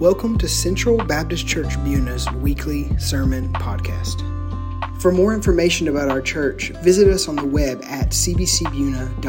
Welcome to Central Baptist Church Buna's weekly sermon podcast. For more information about our church, visit us on the web at cbcbuna.com.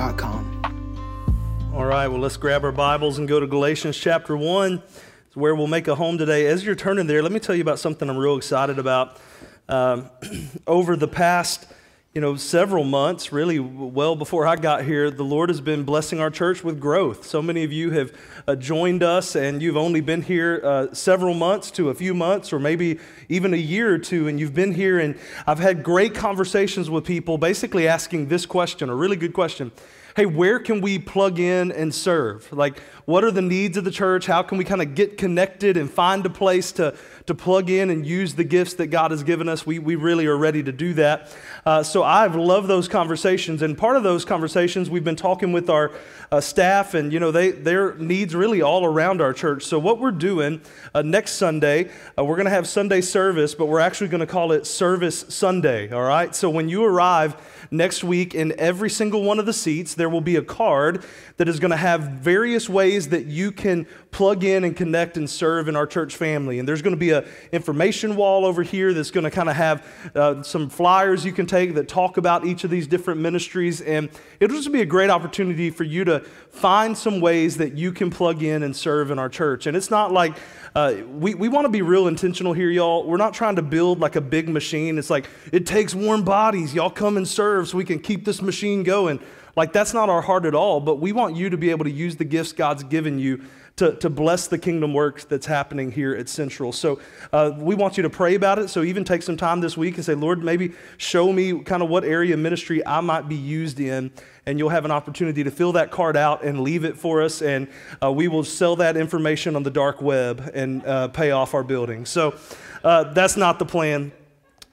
All right, well, let's grab our Bibles and go to Galatians chapter 1. It's where we'll make a home today. As you're turning there, let me tell you about something I'm real excited about. Um, over the past you know, several months, really well before I got here, the Lord has been blessing our church with growth. So many of you have uh, joined us, and you've only been here uh, several months to a few months, or maybe even a year or two, and you've been here. And I've had great conversations with people basically asking this question, a really good question hey, where can we plug in and serve? Like, what are the needs of the church? How can we kind of get connected and find a place to, to plug in and use the gifts that God has given us? We, we really are ready to do that. Uh, so I've loved those conversations. And part of those conversations, we've been talking with our uh, staff, and, you know, they, their needs really all around our church. So what we're doing uh, next Sunday, uh, we're going to have Sunday service, but we're actually going to call it Service Sunday, all right? So when you arrive, next week in every single one of the seats, there will be a card that is going to have various ways that you can plug in and connect and serve in our church family. And there's going to be an information wall over here that's going to kind of have uh, some flyers you can take that talk about each of these different ministries. And it'll just be a great opportunity for you to find some ways that you can plug in and serve in our church. And it's not like, uh, we, we want to be real intentional here, y'all. We're not trying to build like a big machine. It's like, it takes warm bodies. Y'all come and serve so we can keep this machine going. Like, that's not our heart at all, but we want you to be able to use the gifts God's given you to, to bless the kingdom work that's happening here at Central. So uh, we want you to pray about it. So even take some time this week and say, Lord, maybe show me kind of what area of ministry I might be used in. And you'll have an opportunity to fill that card out and leave it for us. And uh, we will sell that information on the dark web and uh, pay off our building. So uh, that's not the plan.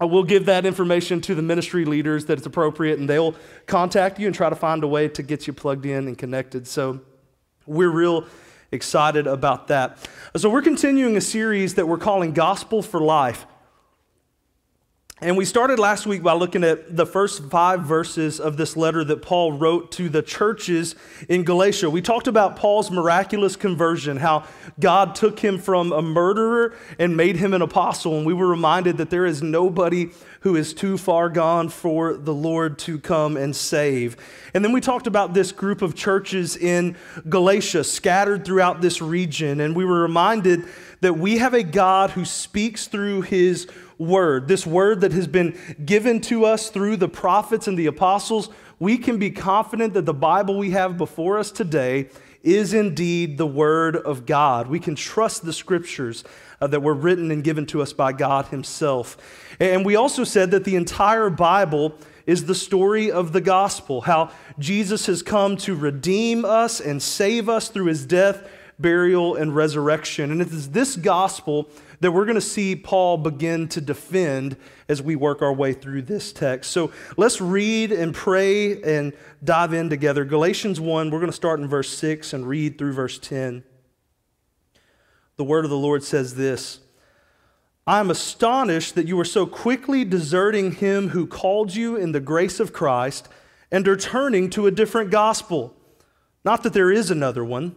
Uh, we'll give that information to the ministry leaders that it's appropriate, and they'll contact you and try to find a way to get you plugged in and connected. So we're real excited about that. So, we're continuing a series that we're calling Gospel for Life. And we started last week by looking at the first five verses of this letter that Paul wrote to the churches in Galatia. We talked about Paul's miraculous conversion, how God took him from a murderer and made him an apostle. And we were reminded that there is nobody who is too far gone for the Lord to come and save. And then we talked about this group of churches in Galatia scattered throughout this region. And we were reminded that we have a God who speaks through his word, this word that has been given to us through the prophets and the apostles, we can be confident that the Bible we have before us today is indeed the word of God. We can trust the scriptures uh, that were written and given to us by God Himself. And we also said that the entire Bible is the story of the gospel, how Jesus has come to redeem us and save us through His death, burial, and resurrection. And it is this gospel that we're going to see Paul begin to defend as we work our way through this text. So let's read and pray and dive in together. Galatians 1, we're going to start in verse 6 and read through verse 10. The word of the Lord says this I am astonished that you are so quickly deserting him who called you in the grace of Christ and are turning to a different gospel. Not that there is another one.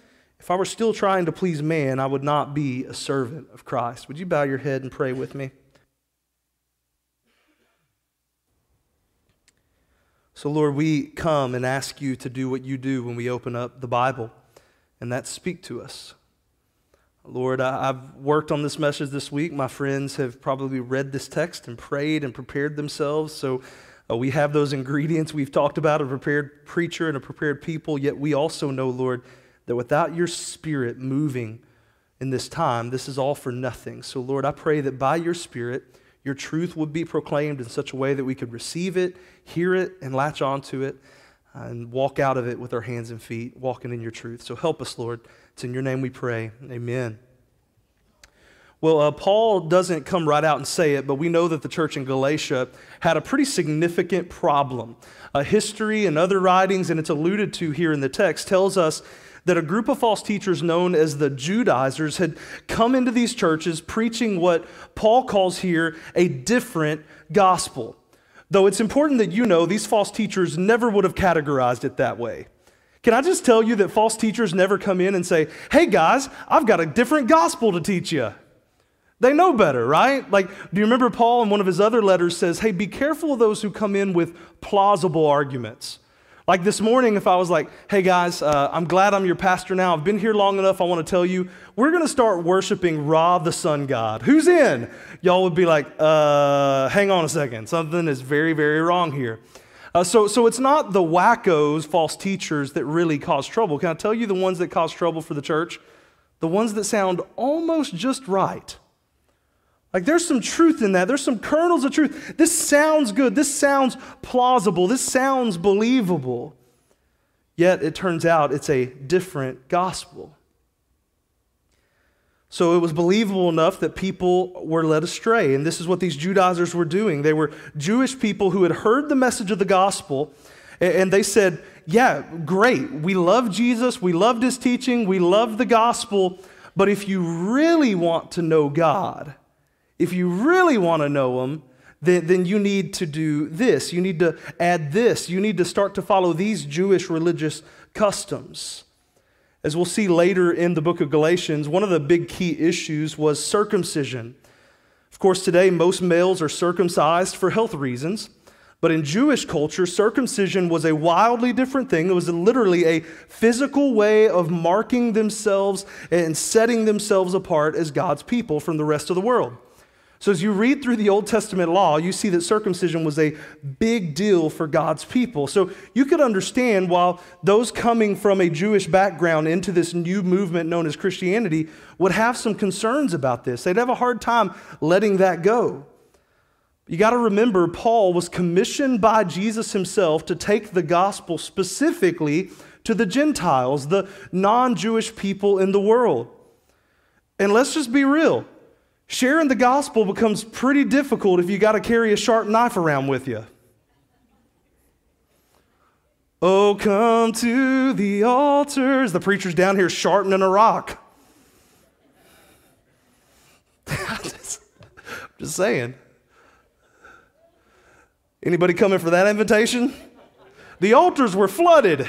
If I were still trying to please man, I would not be a servant of Christ. Would you bow your head and pray with me? So, Lord, we come and ask you to do what you do when we open up the Bible, and that speak to us. Lord, I've worked on this message this week. My friends have probably read this text and prayed and prepared themselves. So uh, we have those ingredients we've talked about a prepared preacher and a prepared people, yet we also know, Lord, that without your spirit moving in this time, this is all for nothing. So, Lord, I pray that by your spirit, your truth would be proclaimed in such a way that we could receive it, hear it, and latch onto it uh, and walk out of it with our hands and feet, walking in your truth. So help us, Lord. It's in your name we pray. Amen. Well, uh, Paul doesn't come right out and say it, but we know that the church in Galatia had a pretty significant problem. Uh, history and other writings, and it's alluded to here in the text, tells us that a group of false teachers known as the Judaizers had come into these churches preaching what Paul calls here a different gospel. Though it's important that you know these false teachers never would have categorized it that way. Can I just tell you that false teachers never come in and say, hey guys, I've got a different gospel to teach you? They know better, right? Like, do you remember Paul in one of his other letters says, hey, be careful of those who come in with plausible arguments. Like this morning, if I was like, hey guys, uh, I'm glad I'm your pastor now. I've been here long enough. I want to tell you, we're going to start worshiping Ra, the sun god. Who's in? Y'all would be like, uh, hang on a second. Something is very, very wrong here. Uh, so, so it's not the wackos, false teachers, that really cause trouble. Can I tell you the ones that cause trouble for the church? The ones that sound almost just right. Like there's some truth in that. There's some kernels of truth. This sounds good. This sounds plausible. This sounds believable. Yet it turns out it's a different gospel. So it was believable enough that people were led astray. And this is what these Judaizers were doing. They were Jewish people who had heard the message of the gospel and they said, Yeah, great. We love Jesus. We loved his teaching. We love the gospel. But if you really want to know God, if you really want to know Him, then, then you need to do this. You need to add this. You need to start to follow these Jewish religious customs. As we'll see later in the book of Galatians, one of the big key issues was circumcision. Of course, today most males are circumcised for health reasons. But in Jewish culture, circumcision was a wildly different thing. It was literally a physical way of marking themselves and setting themselves apart as God's people from the rest of the world. So, as you read through the Old Testament law, you see that circumcision was a big deal for God's people. So, you could understand while those coming from a Jewish background into this new movement known as Christianity would have some concerns about this. They'd have a hard time letting that go. You got to remember, Paul was commissioned by Jesus himself to take the gospel specifically to the Gentiles, the non Jewish people in the world. And let's just be real Sharing the gospel becomes pretty difficult if you got to carry a sharp knife around with you. Oh, come to the altars. The preacher's down here sharpening a rock. just, just saying. Anybody coming for that invitation? The altars were flooded,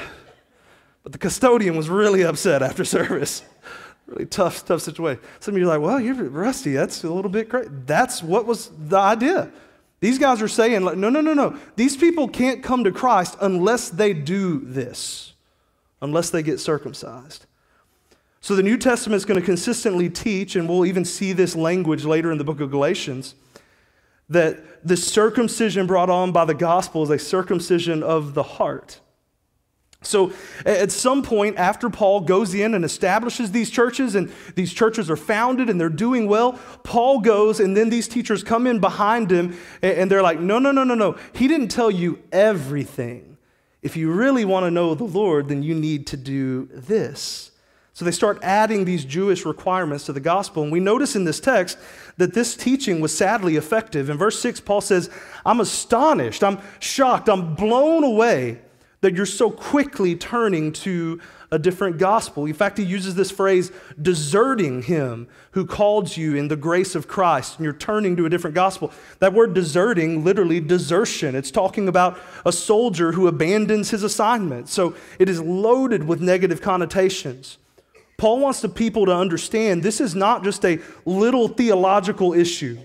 but the custodian was really upset after service really tough, tough situation. Some of you are like, well, you're rusty. That's a little bit crazy. That's what was the idea. These guys are saying, no, no, no, no. These people can't come to Christ unless they do this, unless they get circumcised. So the New Testament is going to consistently teach, and we'll even see this language later in the book of Galatians, that the circumcision brought on by the gospel is a circumcision of the heart. So, at some point, after Paul goes in and establishes these churches, and these churches are founded and they're doing well, Paul goes, and then these teachers come in behind him, and they're like, No, no, no, no, no. He didn't tell you everything. If you really want to know the Lord, then you need to do this. So they start adding these Jewish requirements to the gospel. And we notice in this text that this teaching was sadly effective. In verse 6, Paul says, I'm astonished, I'm shocked, I'm blown away that you're so quickly turning to a different gospel. In fact, he uses this phrase, deserting him who called you in the grace of Christ, and you're turning to a different gospel. That word deserting, literally desertion, it's talking about a soldier who abandons his assignment. So it is loaded with negative connotations. Paul wants the people to understand this is not just a little theological issue.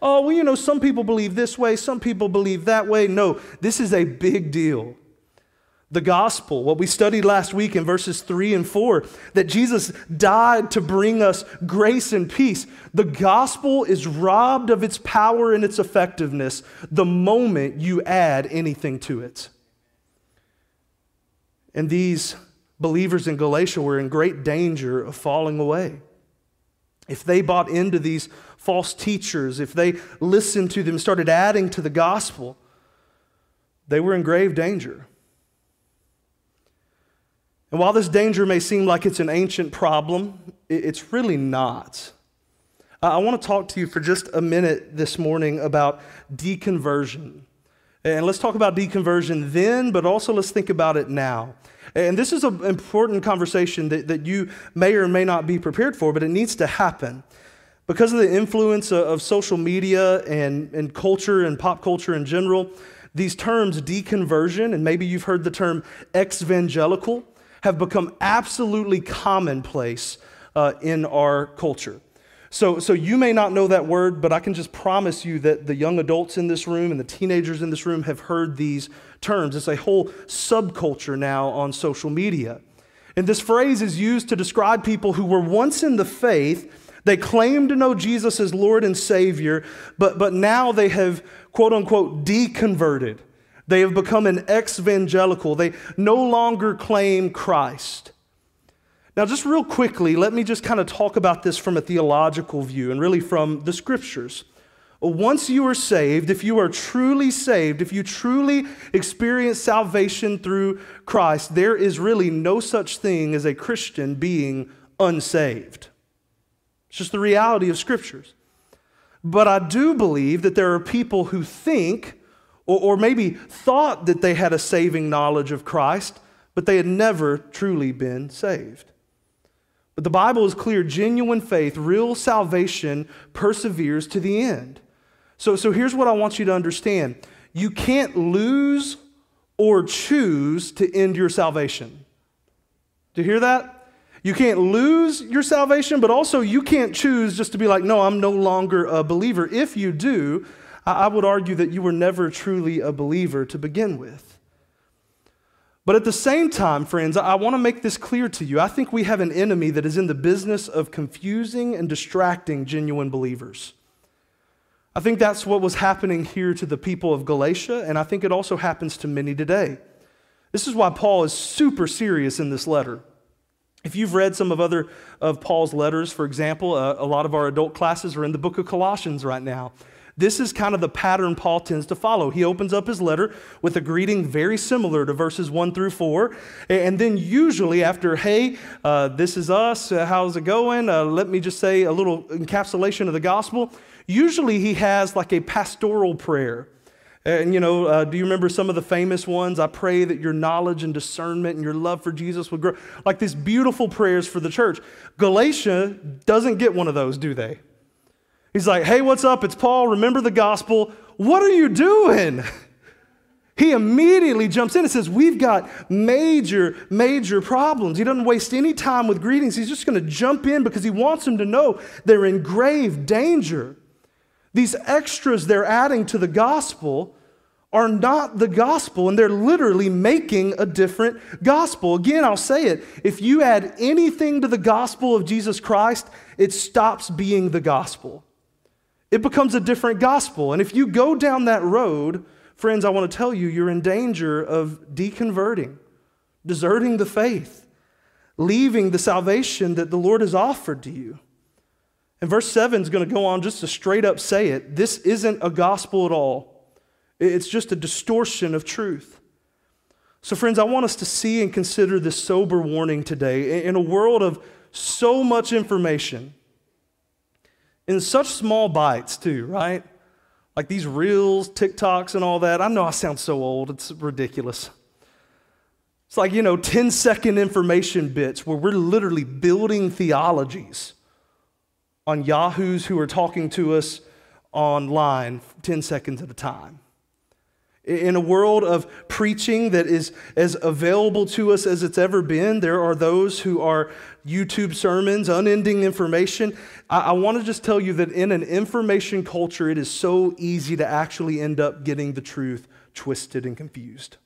Oh, well, you know, some people believe this way, some people believe that way. No, this is a big deal the gospel, what we studied last week in verses 3 and 4, that Jesus died to bring us grace and peace. The gospel is robbed of its power and its effectiveness the moment you add anything to it. And these believers in Galatia were in great danger of falling away. If they bought into these false teachers, if they listened to them, started adding to the gospel, they were in grave danger. And while this danger may seem like it's an ancient problem, it's really not. I want to talk to you for just a minute this morning about deconversion. And let's talk about deconversion then, but also let's think about it now. And this is an important conversation that, that you may or may not be prepared for, but it needs to happen. Because of the influence of social media and, and culture and pop culture in general, these terms, deconversion, and maybe you've heard the term exvangelical, have become absolutely commonplace uh, in our culture. So, so you may not know that word, but I can just promise you that the young adults in this room and the teenagers in this room have heard these terms. It's a whole subculture now on social media. And this phrase is used to describe people who were once in the faith. They claim to know Jesus as Lord and Savior, but, but now they have, quote unquote, deconverted. They have become an exvangelical. They no longer claim Christ. Now, just real quickly, let me just kind of talk about this from a theological view and really from the scriptures. Once you are saved, if you are truly saved, if you truly experience salvation through Christ, there is really no such thing as a Christian being unsaved. It's just the reality of scriptures. But I do believe that there are people who think, or, or maybe thought that they had a saving knowledge of Christ, but they had never truly been saved. But the Bible is clear genuine faith, real salvation perseveres to the end. So, so here's what I want you to understand you can't lose or choose to end your salvation. Do you hear that? You can't lose your salvation, but also you can't choose just to be like, no, I'm no longer a believer. If you do, I would argue that you were never truly a believer to begin with. But at the same time, friends, I want to make this clear to you. I think we have an enemy that is in the business of confusing and distracting genuine believers. I think that's what was happening here to the people of Galatia, and I think it also happens to many today. This is why Paul is super serious in this letter. If you've read some of other of Paul's letters, for example, uh, a lot of our adult classes are in the book of Colossians right now. This is kind of the pattern Paul tends to follow. He opens up his letter with a greeting very similar to verses 1 through 4. And then, usually, after, hey, uh, this is us, uh, how's it going? Uh, let me just say a little encapsulation of the gospel. Usually, he has like a pastoral prayer. And, you know, uh, do you remember some of the famous ones? I pray that your knowledge and discernment and your love for Jesus would grow. Like these beautiful prayers for the church. Galatia doesn't get one of those, do they? He's like, hey, what's up? It's Paul. Remember the gospel. What are you doing? He immediately jumps in and says, We've got major, major problems. He doesn't waste any time with greetings. He's just going to jump in because he wants them to know they're in grave danger. These extras they're adding to the gospel are not the gospel, and they're literally making a different gospel. Again, I'll say it if you add anything to the gospel of Jesus Christ, it stops being the gospel it becomes a different gospel. And if you go down that road, friends, I want to tell you, you're in danger of deconverting, deserting the faith, leaving the salvation that the Lord has offered to you. And verse 7 is going to go on just to straight up say it. This isn't a gospel at all, it's just a distortion of truth. So, friends, I want us to see and consider this sober warning today. In a world of so much information, in such small bites, too, right? Like these reels, TikToks, and all that. I know I sound so old, it's ridiculous. It's like, you know, 10 second information bits where we're literally building theologies on Yahoos who are talking to us online 10 seconds at a time. In a world of preaching that is as available to us as it's ever been, there are those who are YouTube sermons, unending information. I, I want to just tell you that in an information culture, it is so easy to actually end up getting the truth twisted and confused.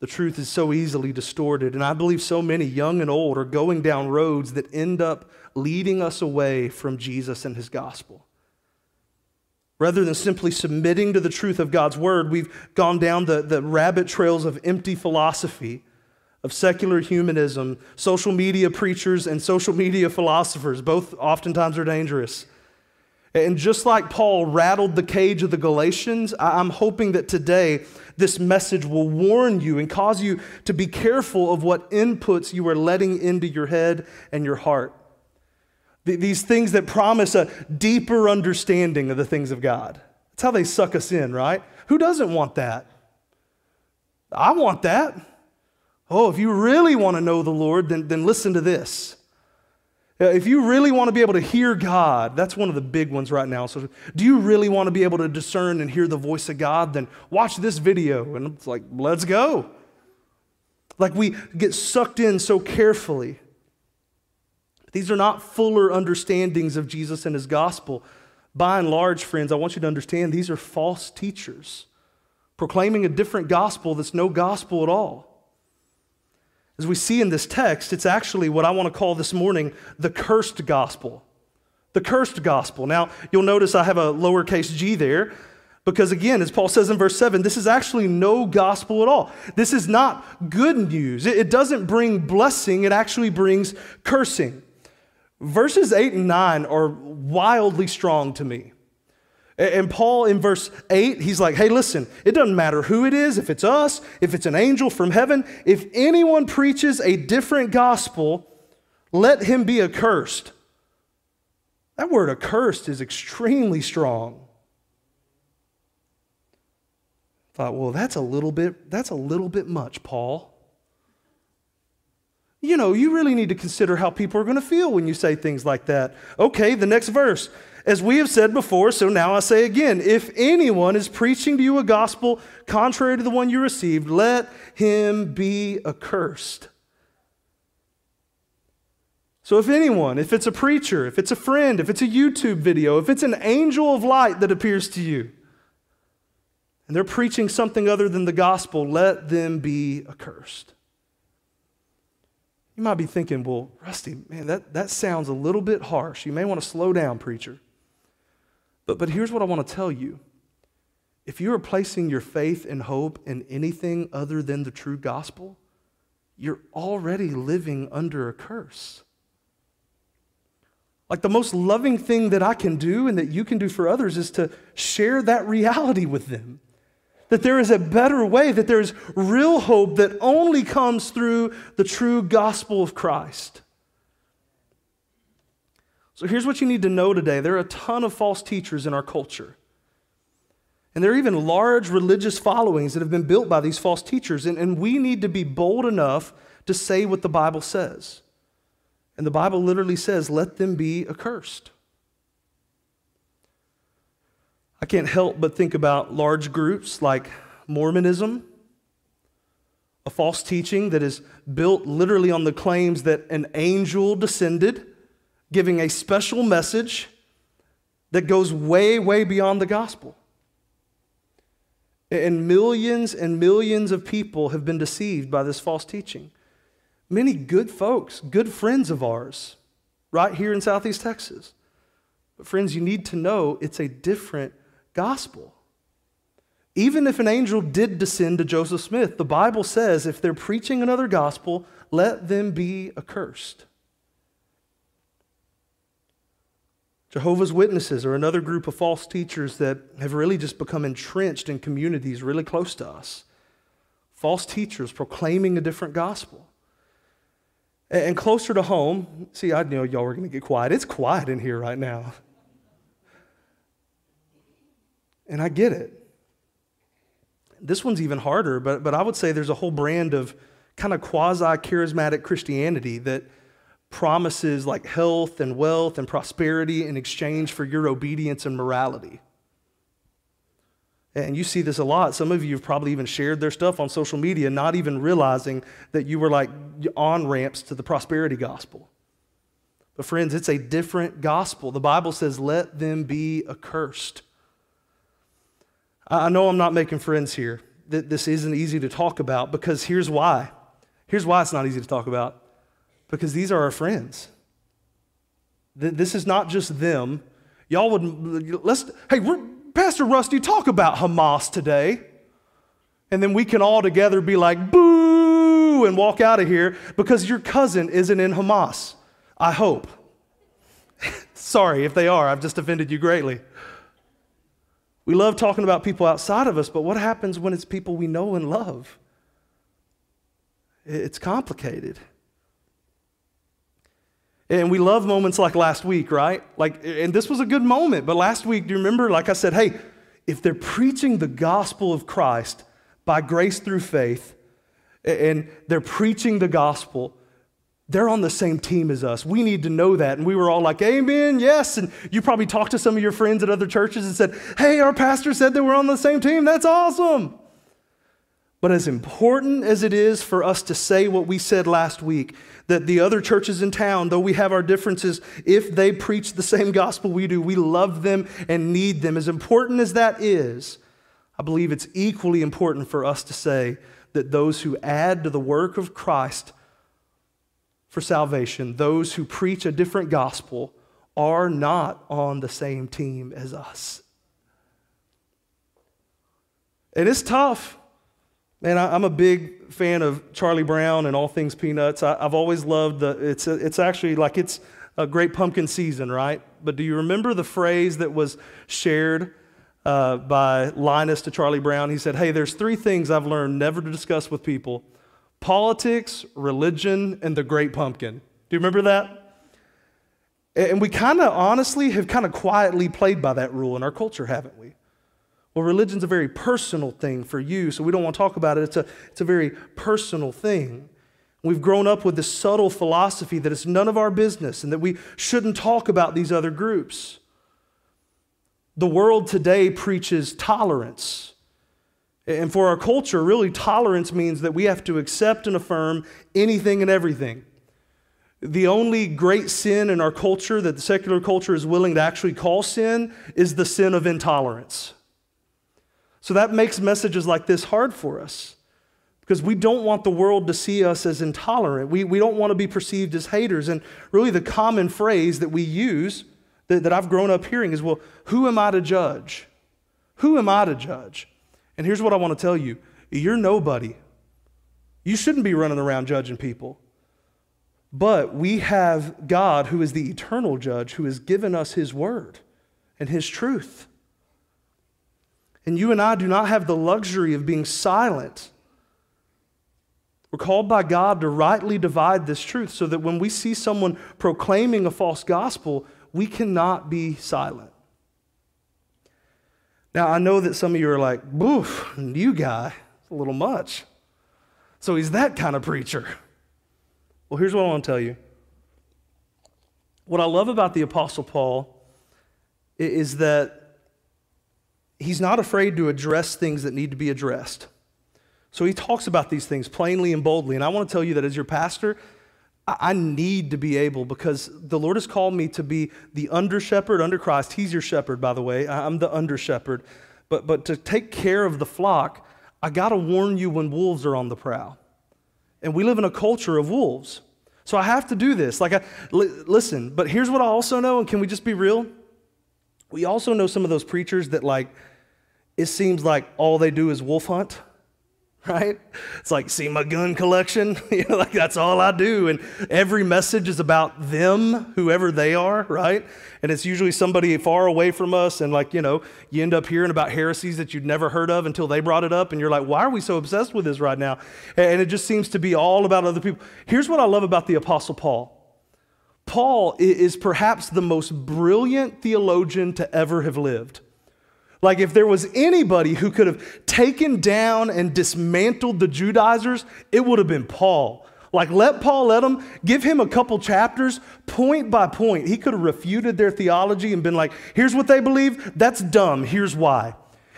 The truth is so easily distorted, and I believe so many, young and old, are going down roads that end up leading us away from Jesus and his gospel. Rather than simply submitting to the truth of God's word, we've gone down the, the rabbit trails of empty philosophy, of secular humanism, social media preachers, and social media philosophers. Both oftentimes are dangerous. And just like Paul rattled the cage of the Galatians, I'm hoping that today this message will warn you and cause you to be careful of what inputs you are letting into your head and your heart. These things that promise a deeper understanding of the things of God. That's how they suck us in, right? Who doesn't want that? I want that. Oh, if you really want to know the Lord, then, then listen to this. If you really want to be able to hear God, that's one of the big ones right now. So, do you really want to be able to discern and hear the voice of God? Then watch this video. And it's like, let's go. Like we get sucked in so carefully. These are not fuller understandings of Jesus and his gospel. By and large, friends, I want you to understand these are false teachers proclaiming a different gospel that's no gospel at all. As we see in this text, it's actually what I want to call this morning the cursed gospel. The cursed gospel. Now, you'll notice I have a lowercase g there because, again, as Paul says in verse 7, this is actually no gospel at all. This is not good news. It doesn't bring blessing, it actually brings cursing. Verses 8 and 9 are wildly strong to me. And Paul in verse 8, he's like, hey, listen, it doesn't matter who it is, if it's us, if it's an angel from heaven, if anyone preaches a different gospel, let him be accursed. That word accursed is extremely strong. I thought, well, that's a little bit, that's a little bit much, Paul. You know, you really need to consider how people are going to feel when you say things like that. Okay, the next verse. As we have said before, so now I say again if anyone is preaching to you a gospel contrary to the one you received, let him be accursed. So, if anyone, if it's a preacher, if it's a friend, if it's a YouTube video, if it's an angel of light that appears to you, and they're preaching something other than the gospel, let them be accursed. You might be thinking, well, Rusty, man, that, that sounds a little bit harsh. You may want to slow down, preacher. But, but here's what I want to tell you if you are placing your faith and hope in anything other than the true gospel, you're already living under a curse. Like the most loving thing that I can do and that you can do for others is to share that reality with them. That there is a better way, that there is real hope that only comes through the true gospel of Christ. So here's what you need to know today there are a ton of false teachers in our culture. And there are even large religious followings that have been built by these false teachers. And, and we need to be bold enough to say what the Bible says. And the Bible literally says, let them be accursed. I can't help but think about large groups like Mormonism, a false teaching that is built literally on the claims that an angel descended giving a special message that goes way, way beyond the gospel. And millions and millions of people have been deceived by this false teaching. Many good folks, good friends of ours, right here in Southeast Texas. But, friends, you need to know it's a different gospel. Even if an angel did descend to Joseph Smith, the Bible says if they're preaching another gospel, let them be accursed. Jehovah's Witnesses are another group of false teachers that have really just become entrenched in communities really close to us. False teachers proclaiming a different gospel. And closer to home, see, I know y'all were going to get quiet. It's quiet in here right now. And I get it. This one's even harder, but, but I would say there's a whole brand of kind of quasi charismatic Christianity that promises like health and wealth and prosperity in exchange for your obedience and morality. And you see this a lot. Some of you have probably even shared their stuff on social media, not even realizing that you were like on ramps to the prosperity gospel. But, friends, it's a different gospel. The Bible says, let them be accursed. I know I'm not making friends here. That this isn't easy to talk about because here's why. Here's why it's not easy to talk about because these are our friends. This is not just them. Y'all would, let's, hey, Pastor Rusty, talk about Hamas today. And then we can all together be like, boo, and walk out of here because your cousin isn't in Hamas. I hope. Sorry if they are, I've just offended you greatly. We love talking about people outside of us, but what happens when it's people we know and love? It's complicated. And we love moments like last week, right? Like, and this was a good moment, but last week, do you remember? Like I said, hey, if they're preaching the gospel of Christ by grace through faith, and they're preaching the gospel, they're on the same team as us. We need to know that. And we were all like, Amen, yes. And you probably talked to some of your friends at other churches and said, Hey, our pastor said that we're on the same team. That's awesome. But as important as it is for us to say what we said last week, that the other churches in town, though we have our differences, if they preach the same gospel we do, we love them and need them. As important as that is, I believe it's equally important for us to say that those who add to the work of Christ for salvation, those who preach a different gospel, are not on the same team as us. And it's tough. Man, I, am a big fan of Charlie Brown and all things peanuts. I, have always loved the, it's, a, it's actually like it's a great pumpkin season, right? But do you remember the phrase that was shared uh, by Linus to Charlie Brown? He said, Hey, there's three things I've learned never to discuss with people politics, religion, and the great pumpkin. Do you remember that? And we kind of honestly have kind of quietly played by that rule in our culture, haven't we? Well, religion's a very personal thing for you, so we don't want to talk about it. It's a, it's a very personal thing. We've grown up with this subtle philosophy that it's none of our business and that we shouldn't talk about these other groups. The world today preaches tolerance. And for our culture, really, tolerance means that we have to accept and affirm anything and everything. The only great sin in our culture that the secular culture is willing to actually call sin is the sin of intolerance. So that makes messages like this hard for us because we don't want the world to see us as intolerant. We, we don't want to be perceived as haters. And really, the common phrase that we use that, that I've grown up hearing is, well, who am I to judge? Who am I to judge? And here's what I want to tell you you're nobody. You shouldn't be running around judging people. But we have God, who is the eternal judge, who has given us his word and his truth. And you and I do not have the luxury of being silent. We're called by God to rightly divide this truth so that when we see someone proclaiming a false gospel, we cannot be silent. Now, I know that some of you are like, boof, new guy, it's a little much. So he's that kind of preacher. Well, here's what I want to tell you. What I love about the Apostle Paul is that he's not afraid to address things that need to be addressed. So he talks about these things plainly and boldly. And I want to tell you that as your pastor, I need to be able, because the Lord has called me to be the under shepherd under Christ. He's your shepherd, by the way. I'm the under shepherd. But, but to take care of the flock, I got to warn you when wolves are on the prowl. And we live in a culture of wolves. So I have to do this. Like, I, listen, but here's what I also know, and can we just be real? We also know some of those preachers that, like, it seems like all they do is wolf hunt, right? It's like, see my gun collection? you know, like that's all I do. And every message is about them, whoever they are, right? And it's usually somebody far away from us. And like, you know, you end up hearing about heresies that you'd never heard of until they brought it up. And you're like, why are we so obsessed with this right now? And it just seems to be all about other people. Here's what I love about the Apostle Paul. Paul is perhaps the most brilliant theologian to ever have lived. Like, if there was anybody who could have taken down and dismantled the Judaizers, it would have been Paul. Like, let Paul let him, give him a couple chapters, point by point. He could have refuted their theology and been like, here's what they believe, that's dumb, here's why.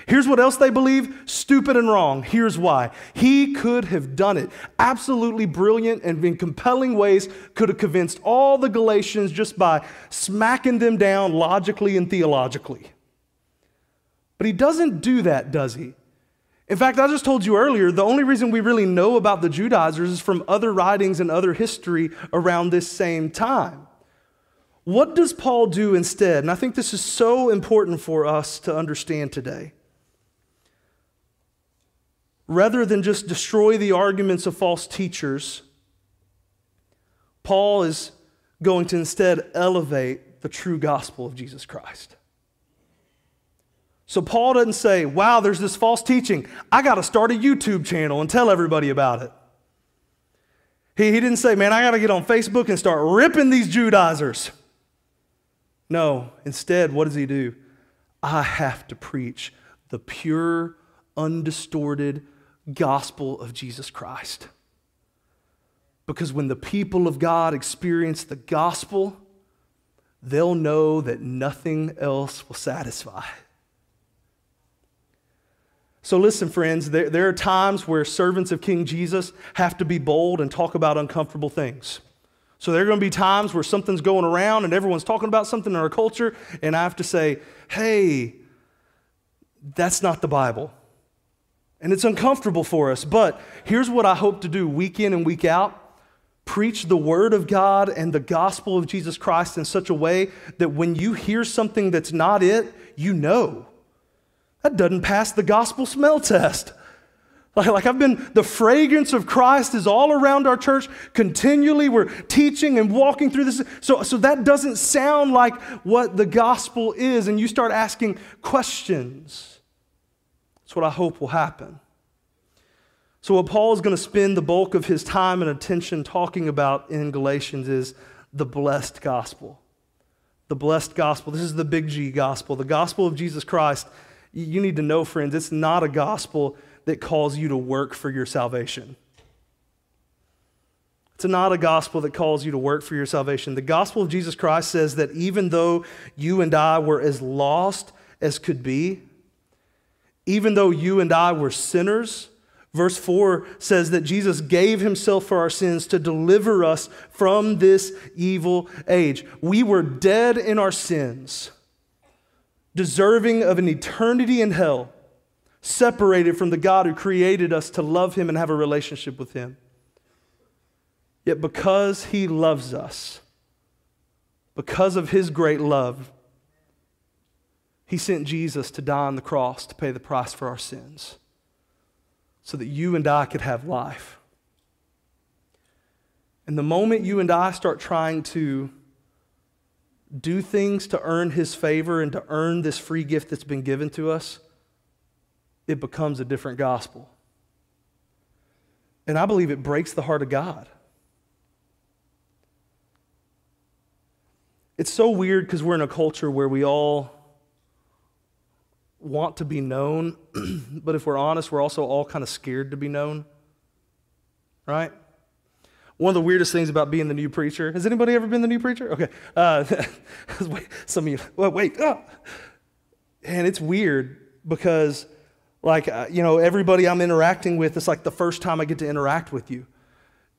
Here's what else they believe, stupid and wrong, here's why. He could have done it. Absolutely brilliant and in compelling ways, could have convinced all the Galatians just by smacking them down logically and theologically. But he doesn't do that, does he? In fact, I just told you earlier, the only reason we really know about the Judaizers is from other writings and other history around this same time. What does Paul do instead? And I think this is so important for us to understand today. Rather than just destroy the arguments of false teachers, Paul is going to instead elevate the true gospel of Jesus Christ. So Paul doesn't say, wow, there's this false teaching. I got to start a YouTube channel and tell everybody about it. He, he didn't say, man, I got to get on Facebook and start ripping these Judaizers. No, instead, what does he do? I have to preach the pure, undistorted gospel of Jesus Christ. Because when the people of God experience the gospel, they'll know that nothing else will satisfy. So, listen, friends, there, there are times where servants of King Jesus have to be bold and talk about uncomfortable things. So, there are going to be times where something's going around and everyone's talking about something in our culture, and I have to say, hey, that's not the Bible. And it's uncomfortable for us. But here's what I hope to do week in and week out preach the word of God and the gospel of Jesus Christ in such a way that when you hear something that's not it, you know. That doesn't pass the gospel smell test. Like, like I've been, the fragrance of Christ is all around our church continually. We're teaching and walking through this. So, so that doesn't sound like what the gospel is. And you start asking questions. That's what I hope will happen. So, what Paul is going to spend the bulk of his time and attention talking about in Galatians is the blessed gospel. The blessed gospel. This is the big G gospel, the gospel of Jesus Christ. You need to know, friends, it's not a gospel that calls you to work for your salvation. It's not a gospel that calls you to work for your salvation. The gospel of Jesus Christ says that even though you and I were as lost as could be, even though you and I were sinners, Verse 4 says that Jesus gave himself for our sins to deliver us from this evil age. We were dead in our sins, deserving of an eternity in hell, separated from the God who created us to love him and have a relationship with him. Yet because he loves us, because of his great love, he sent Jesus to die on the cross to pay the price for our sins so that you and I could have life. And the moment you and I start trying to do things to earn his favor and to earn this free gift that's been given to us, it becomes a different gospel. And I believe it breaks the heart of God. It's so weird because we're in a culture where we all want to be known, but if we're honest, we're also all kind of scared to be known. Right? One of the weirdest things about being the new preacher, has anybody ever been the new preacher? Okay. Uh, some of you, well, wait. Oh. And it's weird because, like, uh, you know, everybody I'm interacting with, it's like the first time I get to interact with you.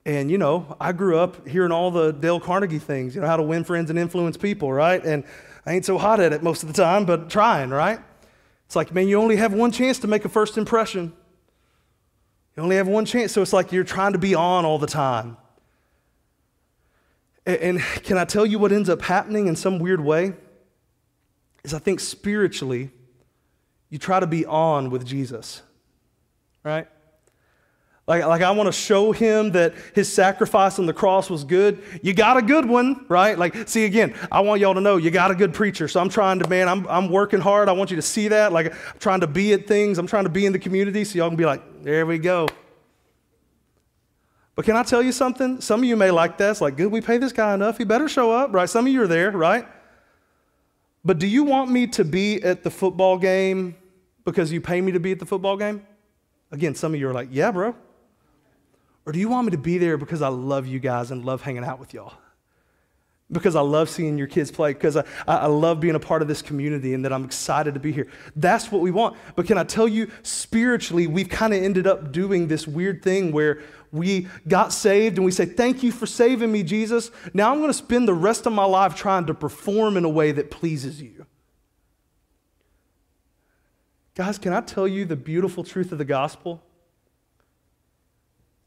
And, you know, I grew up hearing all the Dale Carnegie things, you know, how to win friends and influence people, right? And I ain't so hot at it most of the time, but trying, right? It's like, man, you only have one chance to make a first impression. You only have one chance. So it's like you're trying to be on all the time. And can I tell you what ends up happening in some weird way? Is I think spiritually, you try to be on with Jesus, right? Like, like I want to show him that his sacrifice on the cross was good. You got a good one, right? Like, see, again, I want y'all to know you got a good preacher. So I'm trying to, man, I'm, I'm working hard. I want you to see that. Like, I'm trying to be at things. I'm trying to be in the community so y'all can be like, there we go. But can I tell you something? Some of you may like that. It's like, good, we pay this guy enough. He better show up, right? Some of you are there, right? But do you want me to be at the football game because you pay me to be at the football game? Again, some of you are like, yeah, bro. Or do you want me to be there because I love you guys and love hanging out with y'all? Because I love seeing your kids play, because I, I love being a part of this community and that I'm excited to be here. That's what we want. But can I tell you, spiritually, we've kind of ended up doing this weird thing where we got saved and we say, Thank you for saving me, Jesus. Now I'm going to spend the rest of my life trying to perform in a way that pleases you. Guys, can I tell you the beautiful truth of the gospel?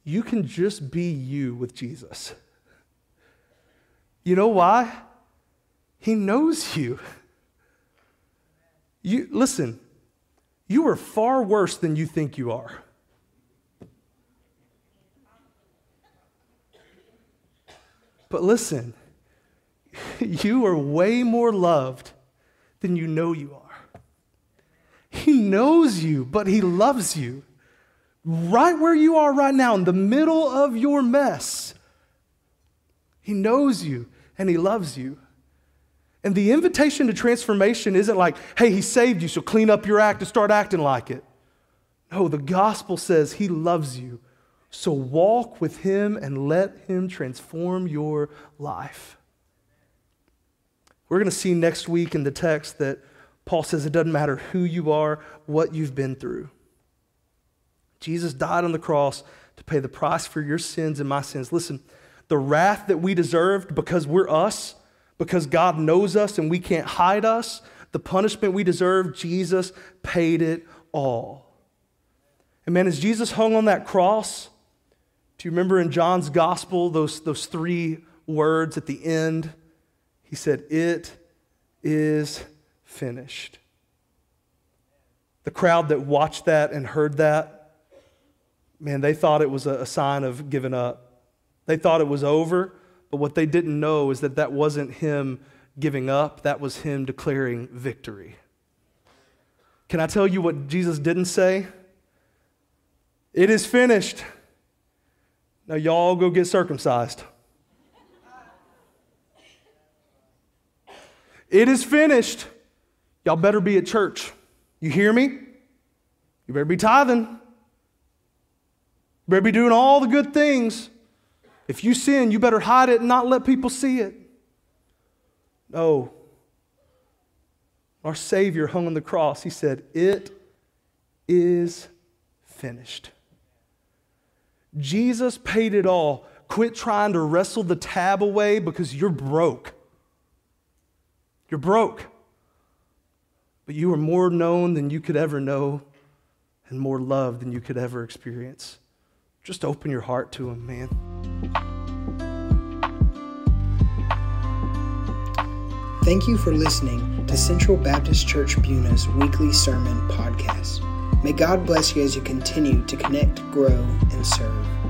you can just be you with Jesus. You know why? He knows you. You listen, you are far worse than you think you are. But listen, you are way more loved than you know you are. He knows you, but he loves you right where you are right now, in the middle of your mess. He knows you and He loves you. And the invitation to transformation isn't like, hey, He saved you, so clean up your act and start acting like it. No, the gospel says He loves you. So walk with Him and let Him transform your life. We're going to see next week in the text that Paul says it doesn't matter who you are, what you've been through. Jesus died on the cross to pay the price for your sins and my sins. Listen, the wrath that we deserved because we're us, because God knows us and we can't hide us, the punishment we deserve, Jesus paid it all. And man, as Jesus hung on that cross, do you remember in John's gospel those, those three words at the end? He said, It is finished. The crowd that watched that and heard that, man, they thought it was a, sign of giving up. They thought it was over, but what they didn't know is that that wasn't him giving up, that was him declaring victory. Can I tell you what Jesus didn't say? It is finished. Now, y'all go get circumcised. It is finished. Y'all better be at church. You hear me? You better be tithing. You better be doing all the good things. If you sin, you better hide it and not let people see it. No. Our Savior hung on the cross. He said, It is finished. Jesus paid it all. Quit trying to wrestle the tab away because you're broke. You're broke. But you are more known than you could ever know and more loved than you could ever experience. Just open your heart to Him, man. Thank you for listening to Central Baptist Church Buna's weekly sermon podcast. May God bless you as you continue to connect, grow, and serve.